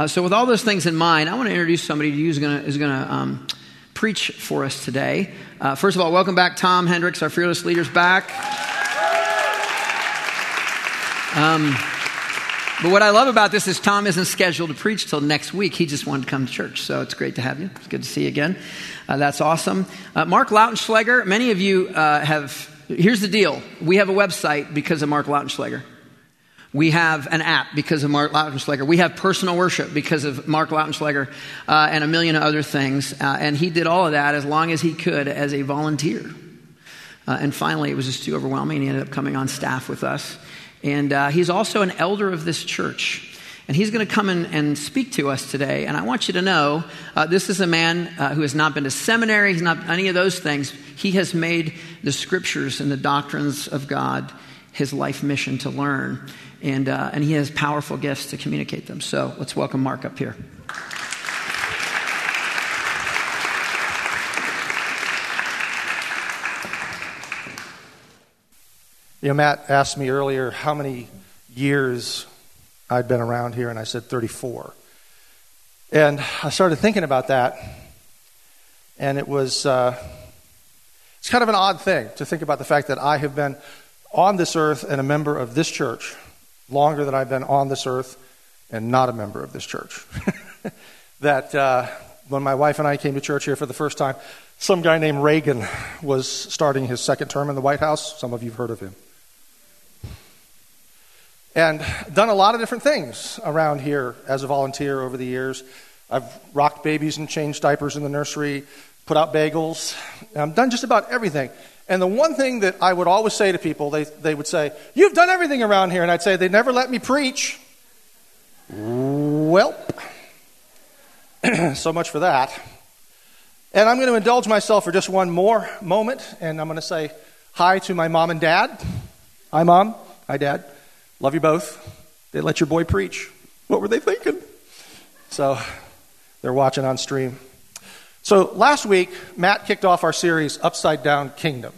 Uh, so, with all those things in mind, I want to introduce somebody to you who's going to um, preach for us today. Uh, first of all, welcome back, Tom Hendricks, our fearless leaders back. Um, but what I love about this is Tom isn't scheduled to preach till next week. He just wanted to come to church. So it's great to have you. It's good to see you again. Uh, that's awesome. Uh, Mark Lautenschlager, many of you uh, have. Here's the deal we have a website because of Mark Lautenschlager. We have an app because of Mark Lautenschlager. We have personal worship because of Mark Lautenschlager uh, and a million other things. Uh, and he did all of that as long as he could as a volunteer. Uh, and finally, it was just too overwhelming, and he ended up coming on staff with us. And uh, he's also an elder of this church. And he's going to come in and speak to us today. And I want you to know uh, this is a man uh, who has not been to seminary, he's not any of those things. He has made the scriptures and the doctrines of God his life mission to learn. And, uh, and he has powerful gifts to communicate them. So let's welcome Mark up here. You know, Matt asked me earlier how many years I'd been around here, and I said 34. And I started thinking about that, and it was uh, it's kind of an odd thing to think about the fact that I have been on this earth and a member of this church longer than I've been on this earth and not a member of this church. that uh, when my wife and I came to church here for the first time, some guy named Reagan was starting his second term in the White House. Some of you have heard of him and done a lot of different things around here as a volunteer over the years. I've rocked babies and changed diapers in the nursery, put out bagels. I've done just about everything. And the one thing that I would always say to people, they, they would say, You've done everything around here. And I'd say, They never let me preach. Well, so much for that. And I'm going to indulge myself for just one more moment, and I'm going to say hi to my mom and dad. Hi, mom. Hi, dad. Love you both. They let your boy preach. What were they thinking? So they're watching on stream. So last week, Matt kicked off our series, Upside Down Kingdom,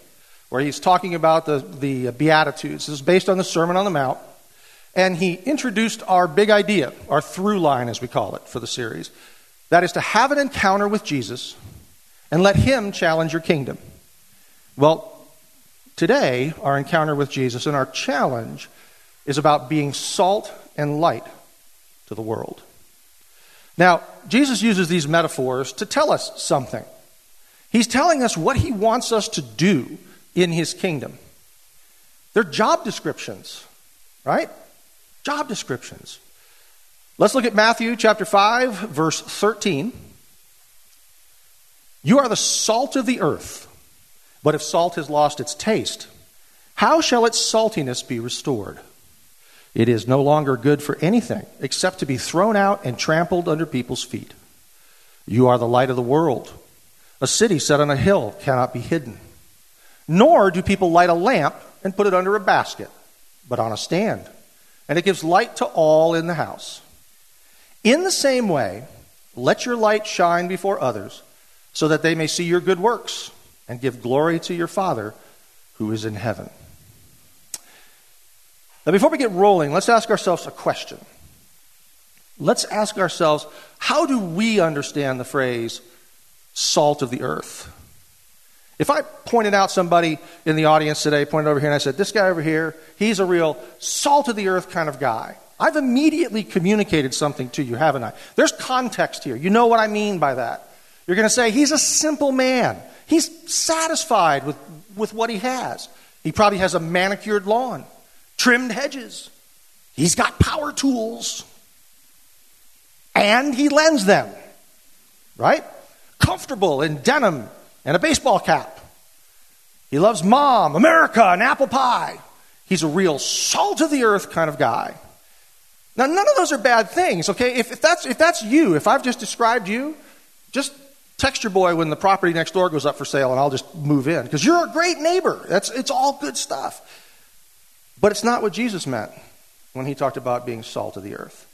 where he's talking about the, the Beatitudes. This is based on the Sermon on the Mount. And he introduced our big idea, our through line, as we call it, for the series. That is to have an encounter with Jesus and let him challenge your kingdom. Well, today, our encounter with Jesus and our challenge is about being salt and light to the world. Now, Jesus uses these metaphors to tell us something. He's telling us what he wants us to do in his kingdom. They're job descriptions, right? Job descriptions. Let's look at Matthew chapter 5, verse 13. You are the salt of the earth, but if salt has lost its taste, how shall its saltiness be restored? It is no longer good for anything except to be thrown out and trampled under people's feet. You are the light of the world. A city set on a hill cannot be hidden. Nor do people light a lamp and put it under a basket, but on a stand, and it gives light to all in the house. In the same way, let your light shine before others, so that they may see your good works and give glory to your Father who is in heaven. Now, before we get rolling, let's ask ourselves a question. Let's ask ourselves how do we understand the phrase salt of the earth? If I pointed out somebody in the audience today, pointed over here, and I said, This guy over here, he's a real salt of the earth kind of guy. I've immediately communicated something to you, haven't I? There's context here. You know what I mean by that. You're going to say, He's a simple man. He's satisfied with, with what he has. He probably has a manicured lawn trimmed hedges. He's got power tools. And he lends them, right? Comfortable in denim and a baseball cap. He loves mom, America, and apple pie. He's a real salt of the earth kind of guy. Now, none of those are bad things, okay? If, if, that's, if that's you, if I've just described you, just text your boy when the property next door goes up for sale and I'll just move in because you're a great neighbor. That's, it's all good stuff. But it's not what Jesus meant when he talked about being salt of the earth.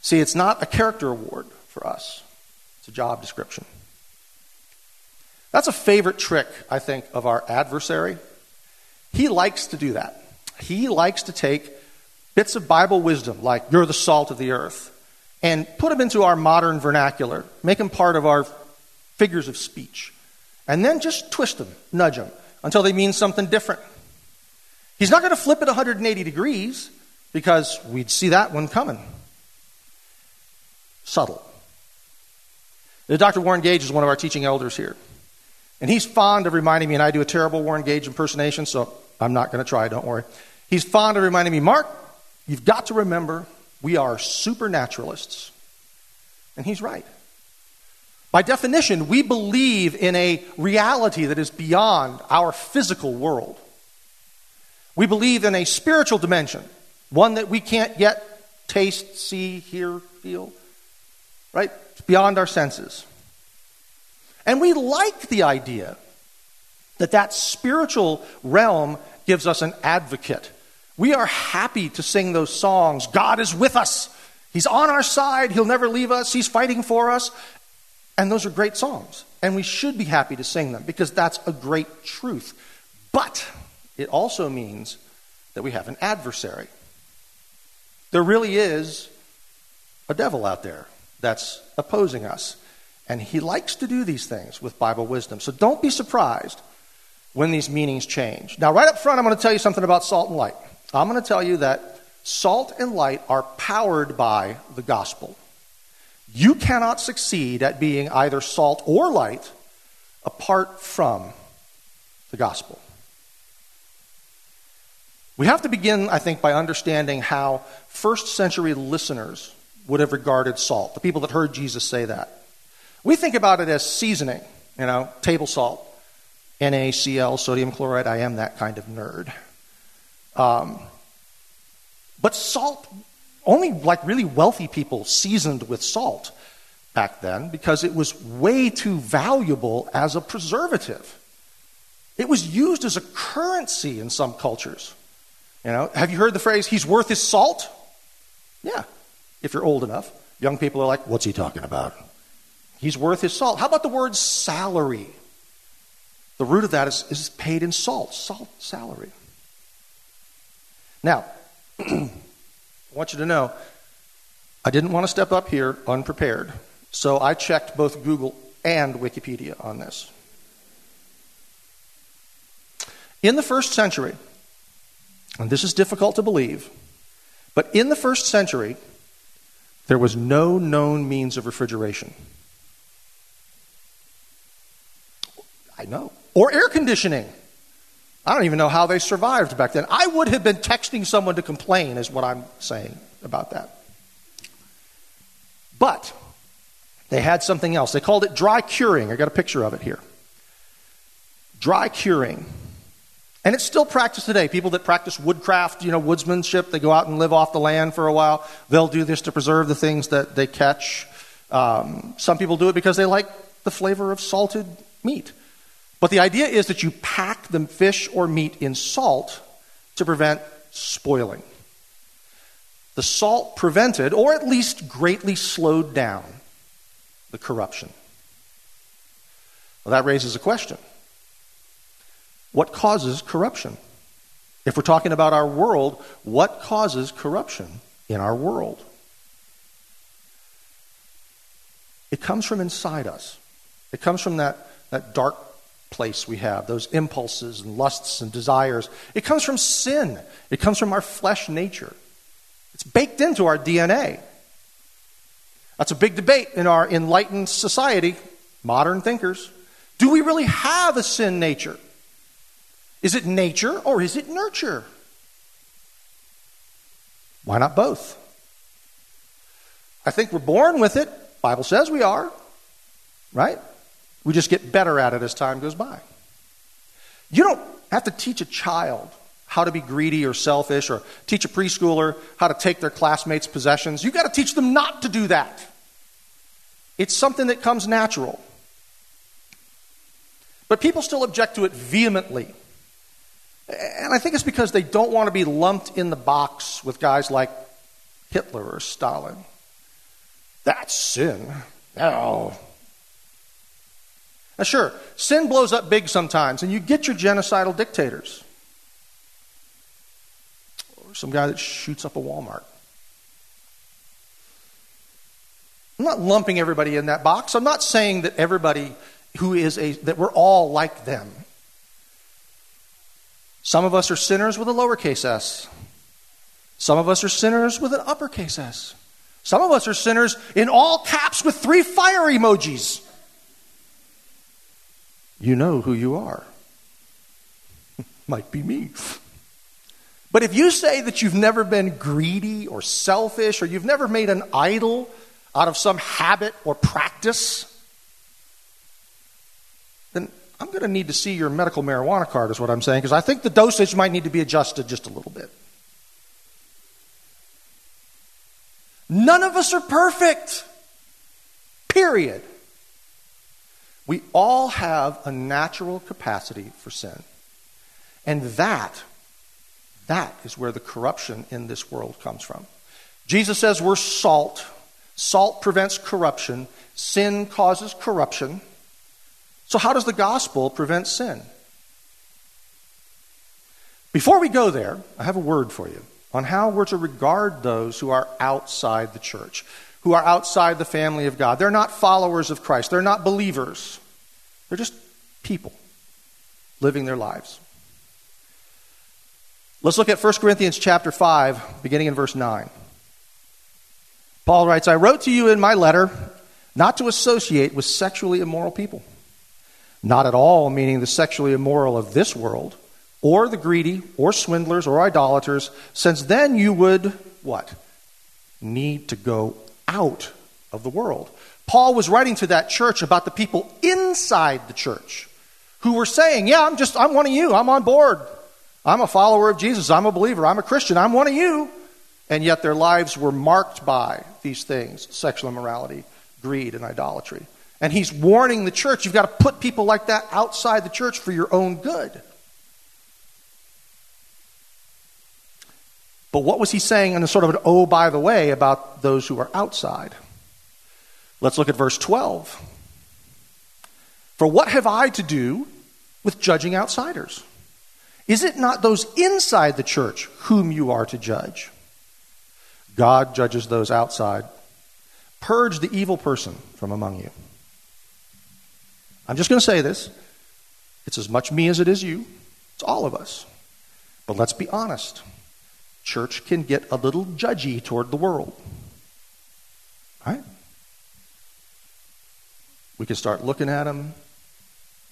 See, it's not a character award for us, it's a job description. That's a favorite trick, I think, of our adversary. He likes to do that. He likes to take bits of Bible wisdom, like you're the salt of the earth, and put them into our modern vernacular, make them part of our figures of speech, and then just twist them, nudge them, until they mean something different. He's not going to flip it 180 degrees because we'd see that one coming. Subtle. Dr. Warren Gage is one of our teaching elders here. And he's fond of reminding me, and I do a terrible Warren Gage impersonation, so I'm not going to try, don't worry. He's fond of reminding me, Mark, you've got to remember we are supernaturalists. And he's right. By definition, we believe in a reality that is beyond our physical world. We believe in a spiritual dimension, one that we can't yet taste, see, hear, feel, right? It's beyond our senses. And we like the idea that that spiritual realm gives us an advocate. We are happy to sing those songs. God is with us. He's on our side. He'll never leave us. He's fighting for us. And those are great songs. And we should be happy to sing them because that's a great truth. But it also means that we have an adversary. There really is a devil out there that's opposing us. And he likes to do these things with Bible wisdom. So don't be surprised when these meanings change. Now, right up front, I'm going to tell you something about salt and light. I'm going to tell you that salt and light are powered by the gospel. You cannot succeed at being either salt or light apart from the gospel. We have to begin, I think, by understanding how first century listeners would have regarded salt, the people that heard Jesus say that. We think about it as seasoning, you know, table salt, NaCl, sodium chloride. I am that kind of nerd. Um, but salt, only like really wealthy people seasoned with salt back then because it was way too valuable as a preservative. It was used as a currency in some cultures. You know, have you heard the phrase, he's worth his salt? Yeah, if you're old enough. Young people are like, what's he talking about? He's worth his salt. How about the word salary? The root of that is, is paid in salt, salt salary. Now, I want you to know, I didn't want to step up here unprepared, so I checked both Google and Wikipedia on this. In the first century, and this is difficult to believe, but in the first century, there was no known means of refrigeration. I know. Or air conditioning. I don't even know how they survived back then. I would have been texting someone to complain, is what I'm saying about that. But they had something else. They called it dry curing. I got a picture of it here. Dry curing. And it's still practiced today. People that practice woodcraft, you know, woodsmanship, they go out and live off the land for a while. They'll do this to preserve the things that they catch. Um, some people do it because they like the flavor of salted meat. But the idea is that you pack the fish or meat in salt to prevent spoiling. The salt prevented, or at least greatly slowed down, the corruption. Well, that raises a question. What causes corruption? If we're talking about our world, what causes corruption in our world? It comes from inside us. It comes from that, that dark place we have, those impulses and lusts and desires. It comes from sin, it comes from our flesh nature. It's baked into our DNA. That's a big debate in our enlightened society, modern thinkers. Do we really have a sin nature? Is it nature or is it nurture? Why not both? I think we're born with it. Bible says we are. Right? We just get better at it as time goes by. You don't have to teach a child how to be greedy or selfish or teach a preschooler how to take their classmates' possessions. You've got to teach them not to do that. It's something that comes natural. But people still object to it vehemently. And I think it's because they don't want to be lumped in the box with guys like Hitler or Stalin. That's sin. Oh, now, sure, sin blows up big sometimes, and you get your genocidal dictators. Or some guy that shoots up a Walmart. I'm not lumping everybody in that box. I'm not saying that everybody who is a, that we're all like them. Some of us are sinners with a lowercase s. Some of us are sinners with an uppercase s. Some of us are sinners in all caps with three fire emojis. You know who you are. Might be me. But if you say that you've never been greedy or selfish or you've never made an idol out of some habit or practice, then I'm going to need to see your medical marijuana card, is what I'm saying, because I think the dosage might need to be adjusted just a little bit. None of us are perfect. Period. We all have a natural capacity for sin. And that that is where the corruption in this world comes from. Jesus says we're salt. Salt prevents corruption. Sin causes corruption. So, how does the gospel prevent sin? Before we go there, I have a word for you on how we're to regard those who are outside the church, who are outside the family of God. They're not followers of Christ, they're not believers, they're just people living their lives. Let's look at 1 Corinthians chapter 5, beginning in verse 9. Paul writes, I wrote to you in my letter not to associate with sexually immoral people. Not at all meaning the sexually immoral of this world, or the greedy, or swindlers, or idolaters, since then you would, what? Need to go out of the world. Paul was writing to that church about the people inside the church who were saying, Yeah, I'm just, I'm one of you, I'm on board. I'm a follower of Jesus. I'm a believer. I'm a Christian. I'm one of you. And yet their lives were marked by these things sexual immorality, greed, and idolatry. And he's warning the church you've got to put people like that outside the church for your own good. But what was he saying in a sort of an oh, by the way, about those who are outside? Let's look at verse 12. For what have I to do with judging outsiders? Is it not those inside the church whom you are to judge? God judges those outside. Purge the evil person from among you. I'm just going to say this. It's as much me as it is you. It's all of us. But let's be honest. Church can get a little judgy toward the world. Right? We can start looking at them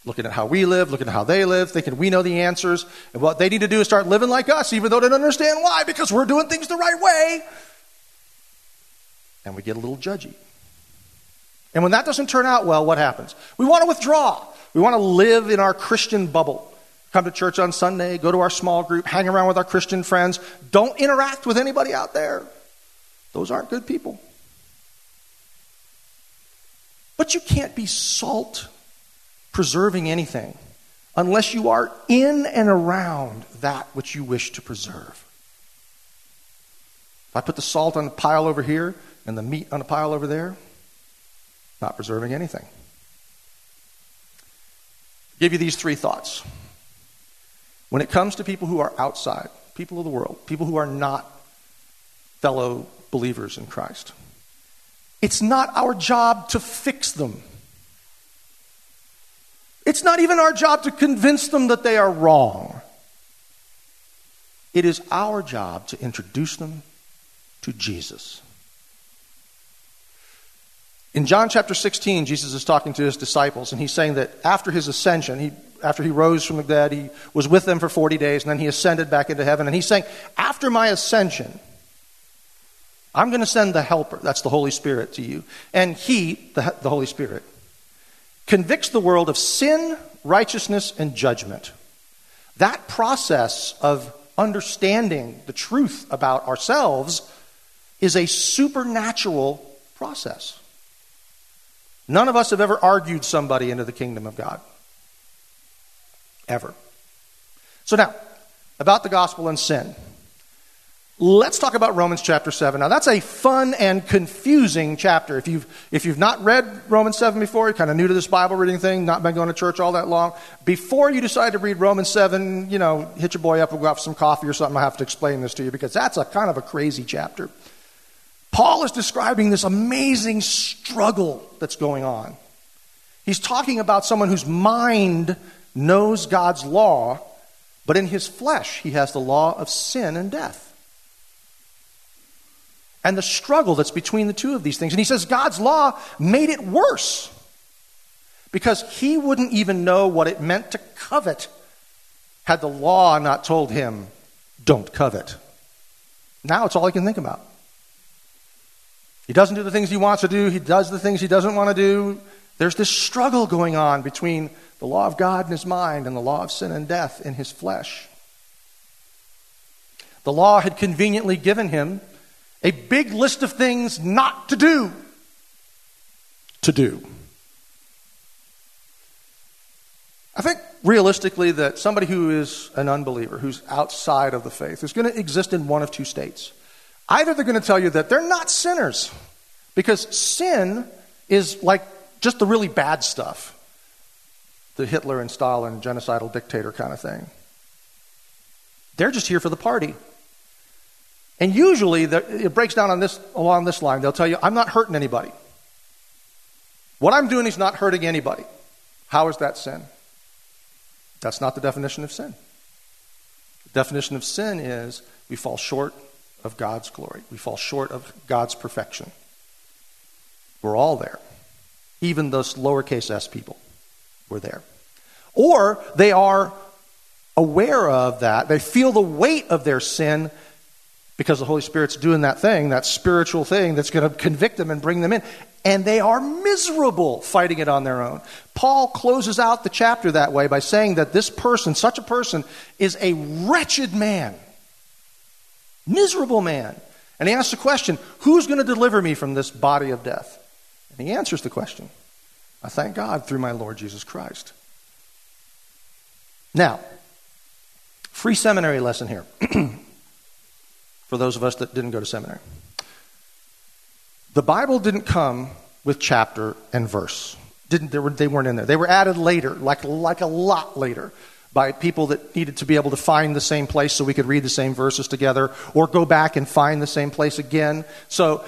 looking at how we live, looking at how they live, thinking we know the answers. And what they need to do is start living like us, even though they don't understand why, because we're doing things the right way. And we get a little judgy. And when that doesn't turn out well, what happens? We want to withdraw. We want to live in our Christian bubble. Come to church on Sunday, go to our small group, hang around with our Christian friends. Don't interact with anybody out there. Those aren't good people. But you can't be salt preserving anything unless you are in and around that which you wish to preserve. If I put the salt on the pile over here and the meat on a pile over there, not preserving anything. Give you these three thoughts. When it comes to people who are outside, people of the world, people who are not fellow believers in Christ, it's not our job to fix them. It's not even our job to convince them that they are wrong. It is our job to introduce them to Jesus. In John chapter 16, Jesus is talking to his disciples, and he's saying that after his ascension, he, after he rose from the dead, he was with them for 40 days, and then he ascended back into heaven. And he's saying, After my ascension, I'm going to send the Helper, that's the Holy Spirit, to you. And he, the, the Holy Spirit, convicts the world of sin, righteousness, and judgment. That process of understanding the truth about ourselves is a supernatural process. None of us have ever argued somebody into the kingdom of God. Ever. So now, about the gospel and sin. Let's talk about Romans chapter 7. Now, that's a fun and confusing chapter. If you've, if you've not read Romans 7 before, you're kind of new to this Bible reading thing, not been going to church all that long, before you decide to read Romans 7, you know, hit your boy up, we'll go out for some coffee or something. I have to explain this to you because that's a kind of a crazy chapter. Paul is describing this amazing struggle that's going on. He's talking about someone whose mind knows God's law, but in his flesh, he has the law of sin and death. And the struggle that's between the two of these things. And he says God's law made it worse because he wouldn't even know what it meant to covet had the law not told him, don't covet. Now it's all he can think about. He doesn't do the things he wants to do, he does the things he doesn't want to do. There's this struggle going on between the law of God in his mind and the law of sin and death in his flesh. The law had conveniently given him a big list of things not to do. To do. I think realistically that somebody who is an unbeliever, who's outside of the faith, is going to exist in one of two states. Either they're going to tell you that they're not sinners, because sin is like just the really bad stuff the Hitler and Stalin genocidal dictator kind of thing. They're just here for the party. And usually it breaks down on this, along this line. They'll tell you, I'm not hurting anybody. What I'm doing is not hurting anybody. How is that sin? That's not the definition of sin. The definition of sin is we fall short of God's glory, we fall short of God's perfection. We're all there. Even those lowercase s people were there. Or they are aware of that, they feel the weight of their sin because the Holy Spirit's doing that thing, that spiritual thing that's going to convict them and bring them in. And they are miserable fighting it on their own. Paul closes out the chapter that way by saying that this person, such a person, is a wretched man, miserable man. And he asks the question who's going to deliver me from this body of death? And he answers the question I thank God through my Lord Jesus Christ. Now, free seminary lesson here. for those of us that didn't go to seminary. The Bible didn't come with chapter and verse. Didn't, they, were, they weren't in there. They were added later, like, like a lot later, by people that needed to be able to find the same place so we could read the same verses together or go back and find the same place again. So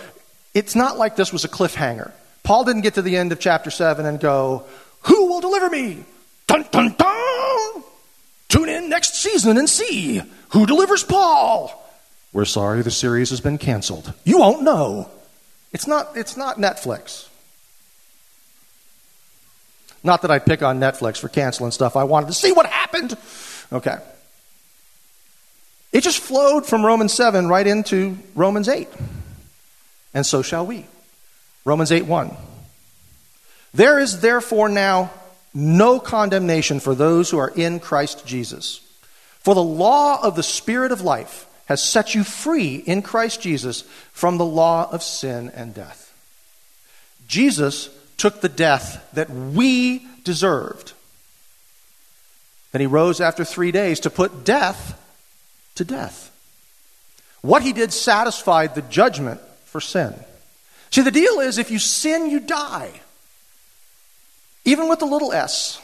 it's not like this was a cliffhanger. Paul didn't get to the end of chapter 7 and go, Who will deliver me? Dun, dun, dun! Tune in next season and see who delivers Paul. We're sorry the series has been canceled. You won't know. It's not, it's not Netflix. Not that I pick on Netflix for canceling stuff. I wanted to see what happened. Okay. It just flowed from Romans 7 right into Romans 8. And so shall we. Romans 8 1. There is therefore now no condemnation for those who are in Christ Jesus. For the law of the Spirit of life has set you free in Christ Jesus from the law of sin and death. Jesus took the death that we deserved. Then he rose after three days to put death to death. What he did satisfied the judgment for sin. See, the deal is if you sin, you die. Even with the little s.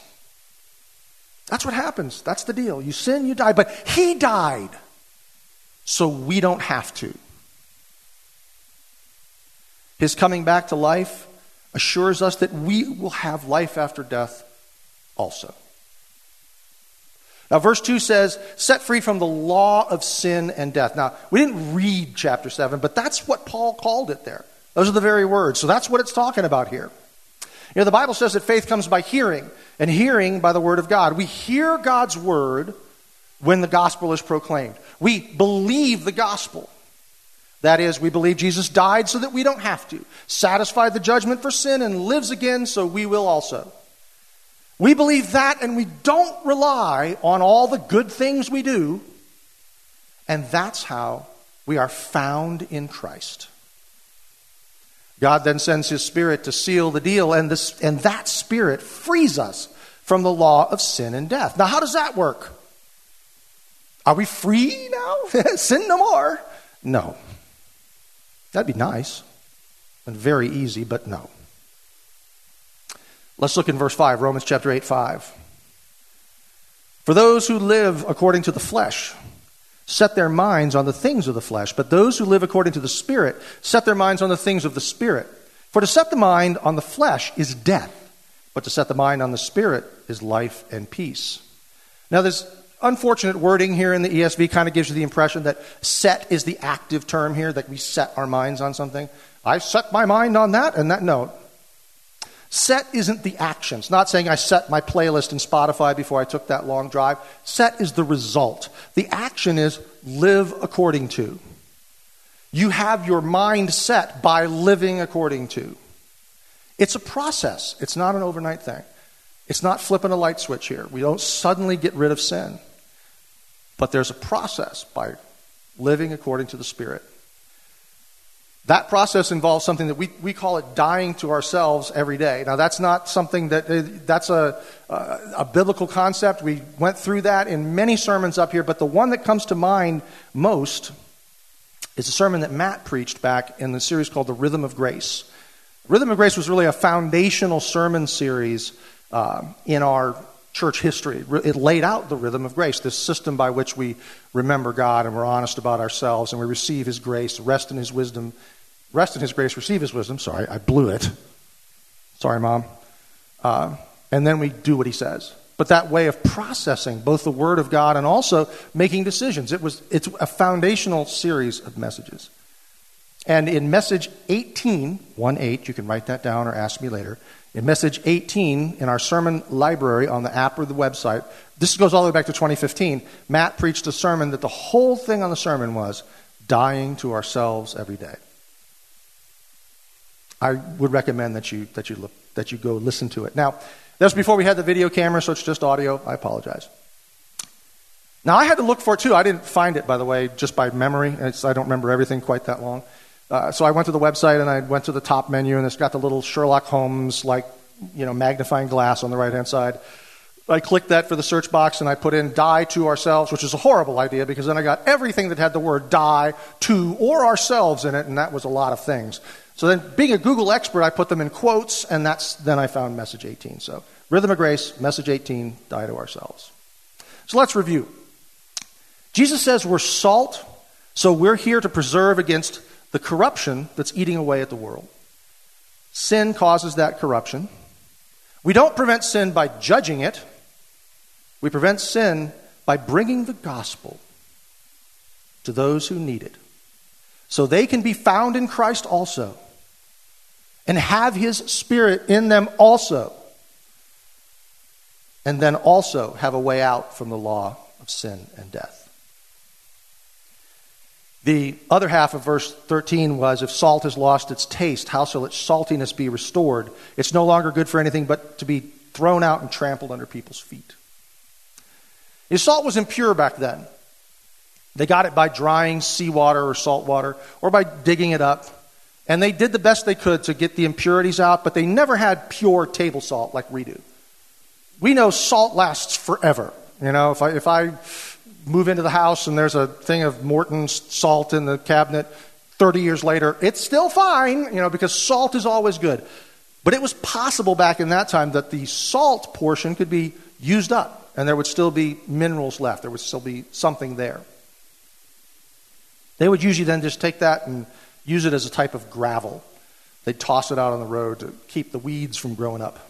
That's what happens. That's the deal. You sin, you die. But he died so we don't have to. His coming back to life assures us that we will have life after death also. Now, verse 2 says, set free from the law of sin and death. Now, we didn't read chapter 7, but that's what Paul called it there. Those are the very words. So that's what it's talking about here. You know, the Bible says that faith comes by hearing, and hearing by the word of God. We hear God's word when the gospel is proclaimed. We believe the gospel. That is, we believe Jesus died so that we don't have to, satisfied the judgment for sin, and lives again so we will also. We believe that, and we don't rely on all the good things we do, and that's how we are found in Christ. God then sends His Spirit to seal the deal, and, this, and that Spirit frees us from the law of sin and death. Now, how does that work? Are we free now? Sin no more? No. That'd be nice and very easy, but no. Let's look in verse 5, Romans chapter 8, 5. For those who live according to the flesh set their minds on the things of the flesh, but those who live according to the Spirit set their minds on the things of the Spirit. For to set the mind on the flesh is death, but to set the mind on the Spirit is life and peace. Now, this unfortunate wording here in the ESV kind of gives you the impression that set is the active term here, that we set our minds on something. I set my mind on that and that. No. Set isn't the action. It's not saying I set my playlist in Spotify before I took that long drive. Set is the result. The action is live according to. You have your mind set by living according to. It's a process, it's not an overnight thing. It's not flipping a light switch here. We don't suddenly get rid of sin. But there's a process by living according to the Spirit. That process involves something that we, we call it dying to ourselves every day. Now, that's not something that, uh, that's a, a, a biblical concept. We went through that in many sermons up here, but the one that comes to mind most is a sermon that Matt preached back in the series called The Rhythm of Grace. Rhythm of Grace was really a foundational sermon series uh, in our church history. It laid out the rhythm of grace, this system by which we remember God and we're honest about ourselves and we receive His grace, rest in His wisdom, rest in His grace, receive His wisdom. Sorry, I blew it. Sorry, Mom. Uh, and then we do what He says. But that way of processing both the Word of God and also making decisions, it was, it's a foundational series of messages. And in message 18, 1 8, you can write that down or ask me later. In message 18 in our sermon library on the app or the website, this goes all the way back to 2015. Matt preached a sermon that the whole thing on the sermon was dying to ourselves every day. I would recommend that you, that you, look, that you go listen to it. Now, that was before we had the video camera, so it's just audio. I apologize. Now, I had to look for it too. I didn't find it, by the way, just by memory. It's, I don't remember everything quite that long. Uh, so I went to the website and I went to the top menu, and it's got the little Sherlock Holmes, like, you know, magnifying glass on the right hand side. I clicked that for the search box and I put in die to ourselves, which is a horrible idea because then I got everything that had the word die to or ourselves in it, and that was a lot of things. So then, being a Google expert, I put them in quotes, and that's then I found message 18. So, Rhythm of Grace, message 18, die to ourselves. So let's review. Jesus says we're salt, so we're here to preserve against the corruption that's eating away at the world. Sin causes that corruption. We don't prevent sin by judging it, we prevent sin by bringing the gospel to those who need it. So they can be found in Christ also and have his spirit in them also. And then also have a way out from the law of sin and death. The other half of verse 13 was If salt has lost its taste, how shall its saltiness be restored? It's no longer good for anything but to be thrown out and trampled under people's feet. His salt was impure back then. They got it by drying seawater or salt water or by digging it up. And they did the best they could to get the impurities out, but they never had pure table salt like we do. We know salt lasts forever. You know, if I, if I move into the house and there's a thing of Morton's salt in the cabinet 30 years later, it's still fine, you know, because salt is always good. But it was possible back in that time that the salt portion could be used up and there would still be minerals left. There would still be something there. They would usually then just take that and use it as a type of gravel. They'd toss it out on the road to keep the weeds from growing up.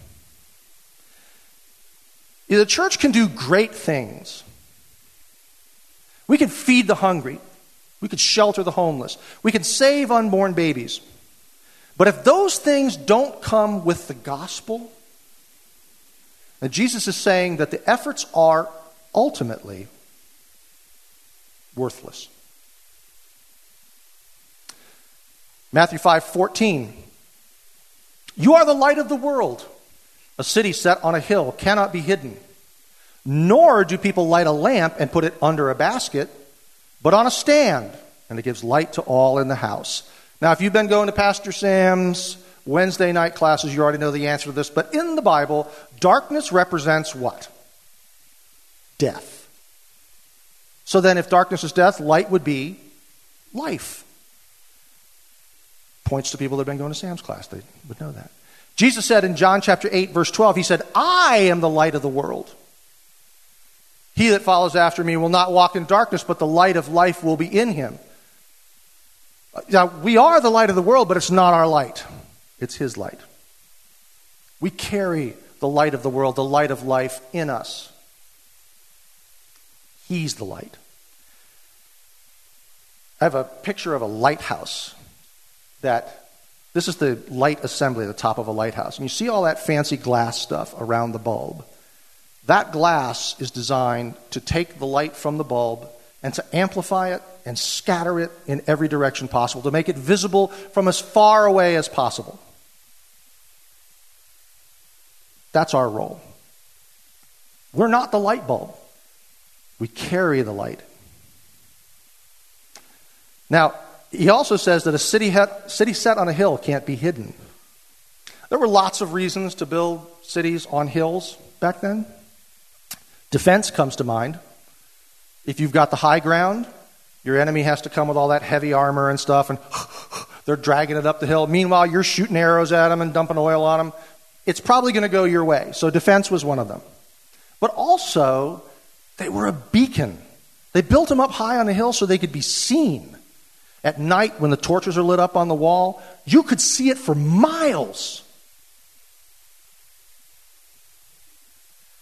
The church can do great things we can feed the hungry. We can shelter the homeless. We can save unborn babies. But if those things don't come with the gospel, then Jesus is saying that the efforts are ultimately worthless. Matthew 5 14. You are the light of the world. A city set on a hill cannot be hidden. Nor do people light a lamp and put it under a basket, but on a stand, and it gives light to all in the house. Now, if you've been going to Pastor Sam's Wednesday night classes, you already know the answer to this, but in the Bible, darkness represents what? Death. So then, if darkness is death, light would be life. Points to people that have been going to Sam's class, they would know that. Jesus said in John chapter 8, verse 12, He said, I am the light of the world. He that follows after me will not walk in darkness, but the light of life will be in him. Now, we are the light of the world, but it's not our light, it's his light. We carry the light of the world, the light of life in us. He's the light. I have a picture of a lighthouse that this is the light assembly at the top of a lighthouse. And you see all that fancy glass stuff around the bulb. That glass is designed to take the light from the bulb and to amplify it and scatter it in every direction possible, to make it visible from as far away as possible. That's our role. We're not the light bulb, we carry the light. Now, he also says that a city, city set on a hill can't be hidden. There were lots of reasons to build cities on hills back then. Defense comes to mind. If you've got the high ground, your enemy has to come with all that heavy armor and stuff, and they're dragging it up the hill. Meanwhile, you're shooting arrows at them and dumping oil on them. It's probably going to go your way. So, defense was one of them. But also, they were a beacon. They built them up high on the hill so they could be seen. At night, when the torches are lit up on the wall, you could see it for miles.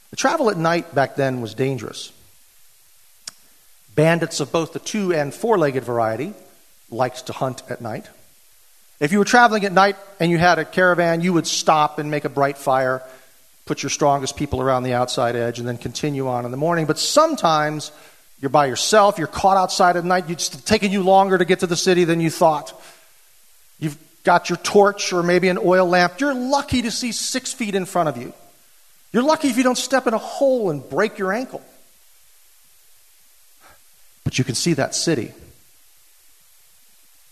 The travel at night back then was dangerous. Bandits of both the two and four legged variety liked to hunt at night. If you were traveling at night and you had a caravan, you would stop and make a bright fire, put your strongest people around the outside edge, and then continue on in the morning. But sometimes you're by yourself. You're caught outside at night. It's taking you longer to get to the city than you thought. You've got your torch or maybe an oil lamp. You're lucky to see six feet in front of you. You're lucky if you don't step in a hole and break your ankle. But you can see that city.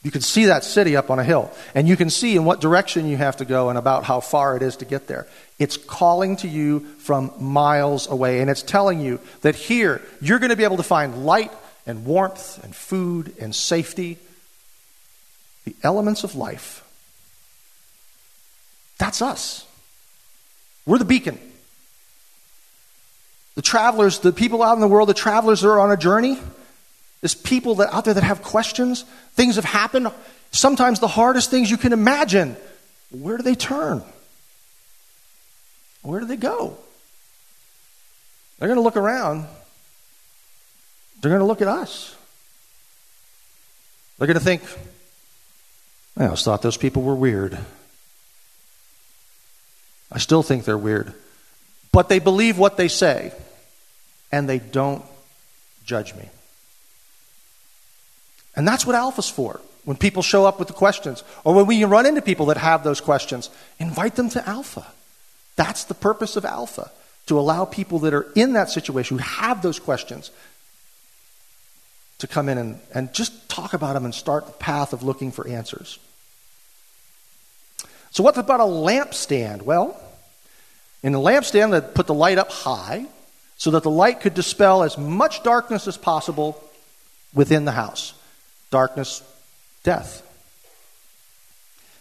You can see that city up on a hill, and you can see in what direction you have to go and about how far it is to get there. It's calling to you from miles away, and it's telling you that here you're going to be able to find light and warmth and food and safety, the elements of life. That's us. We're the beacon. The travelers, the people out in the world, the travelers that are on a journey, there's people that out there that have questions. Things have happened. Sometimes the hardest things you can imagine. Where do they turn? Where do they go? They're going to look around. They're going to look at us. They're going to think, I always thought those people were weird. I still think they're weird. But they believe what they say, and they don't judge me. And that's what Alpha's for. When people show up with the questions, or when we run into people that have those questions, invite them to Alpha. That's the purpose of Alpha, to allow people that are in that situation, who have those questions, to come in and, and just talk about them and start the path of looking for answers. So, what about a lampstand? Well, in the lampstand, they put the light up high so that the light could dispel as much darkness as possible within the house darkness, death.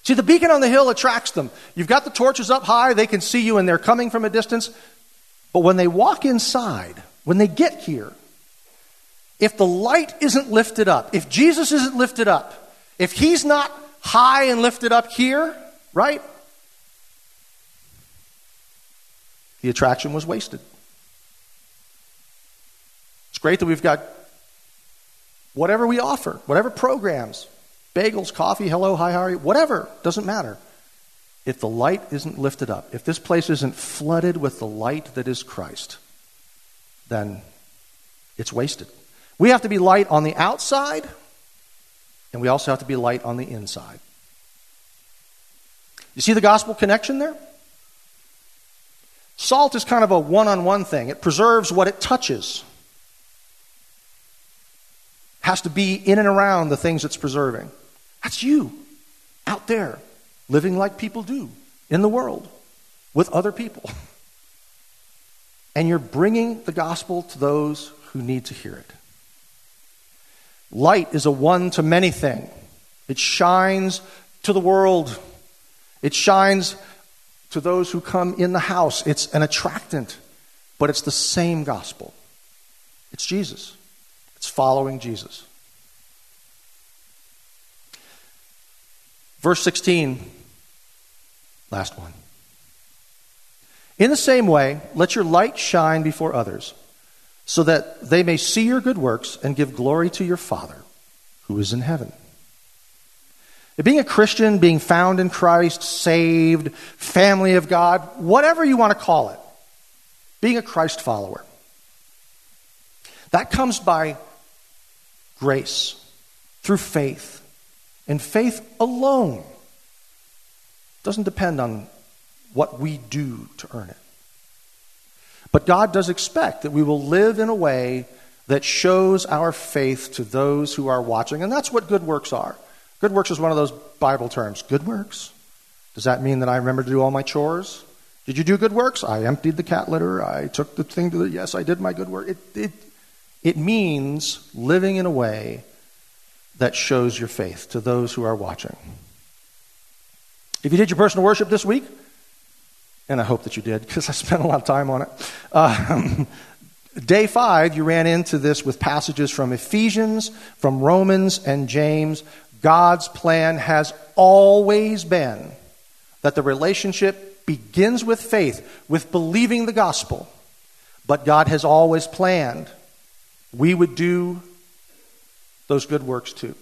See, the beacon on the hill attracts them. You've got the torches up high, they can see you, and they're coming from a distance. But when they walk inside, when they get here, if the light isn't lifted up, if Jesus isn't lifted up, if he's not high and lifted up here, right? The attraction was wasted. It's great that we've got whatever we offer, whatever programs, bagels, coffee, hello, hi, how are you, whatever, doesn't matter. If the light isn't lifted up, if this place isn't flooded with the light that is Christ, then it's wasted. We have to be light on the outside, and we also have to be light on the inside. You see the gospel connection there? Salt is kind of a one on one thing, it preserves what it touches has to be in and around the things it's preserving. That's you out there living like people do in the world with other people. And you're bringing the gospel to those who need to hear it. Light is a one to many thing. It shines to the world. It shines to those who come in the house. It's an attractant, but it's the same gospel. It's Jesus. It's following Jesus. Verse 16, last one. In the same way, let your light shine before others, so that they may see your good works and give glory to your Father who is in heaven. Being a Christian, being found in Christ, saved, family of God, whatever you want to call it, being a Christ follower, that comes by grace, through faith, and faith alone. Doesn't depend on what we do to earn it. But God does expect that we will live in a way that shows our faith to those who are watching, and that's what good works are. Good works is one of those Bible terms. Good works? Does that mean that I remember to do all my chores? Did you do good works? I emptied the cat litter. I took the thing to the. Yes, I did my good work. It, it, it means living in a way that shows your faith to those who are watching. If you did your personal worship this week, and I hope that you did because I spent a lot of time on it. Um, day five, you ran into this with passages from Ephesians, from Romans, and James. God's plan has always been that the relationship begins with faith, with believing the gospel. But God has always planned we would do those good works too.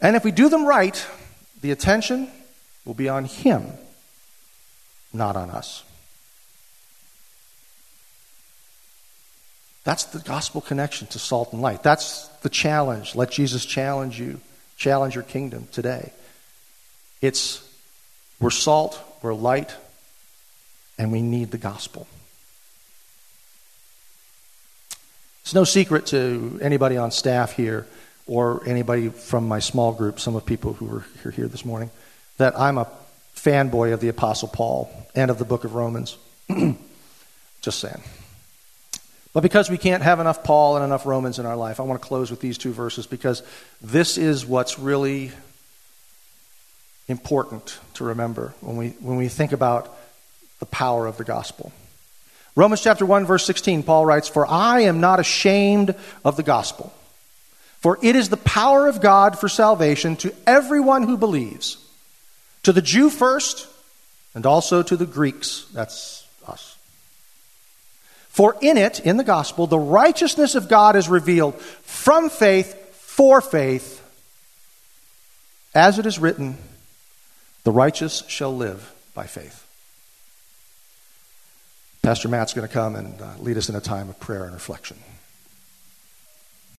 And if we do them right, the attention will be on Him not on us. That's the gospel connection to salt and light. That's the challenge. Let Jesus challenge you, challenge your kingdom today. It's we're salt, we're light, and we need the gospel. It's no secret to anybody on staff here or anybody from my small group, some of people who are here this morning, that I'm a fanboy of the Apostle Paul and of the book of Romans. Just saying. But because we can't have enough Paul and enough Romans in our life, I want to close with these two verses because this is what's really important to remember when we, when we think about the power of the gospel. Romans chapter 1, verse 16, Paul writes, For I am not ashamed of the gospel, for it is the power of God for salvation to everyone who believes to the Jew first, and also to the Greeks. That's us. For in it, in the gospel, the righteousness of God is revealed from faith for faith. As it is written, the righteous shall live by faith. Pastor Matt's going to come and uh, lead us in a time of prayer and reflection.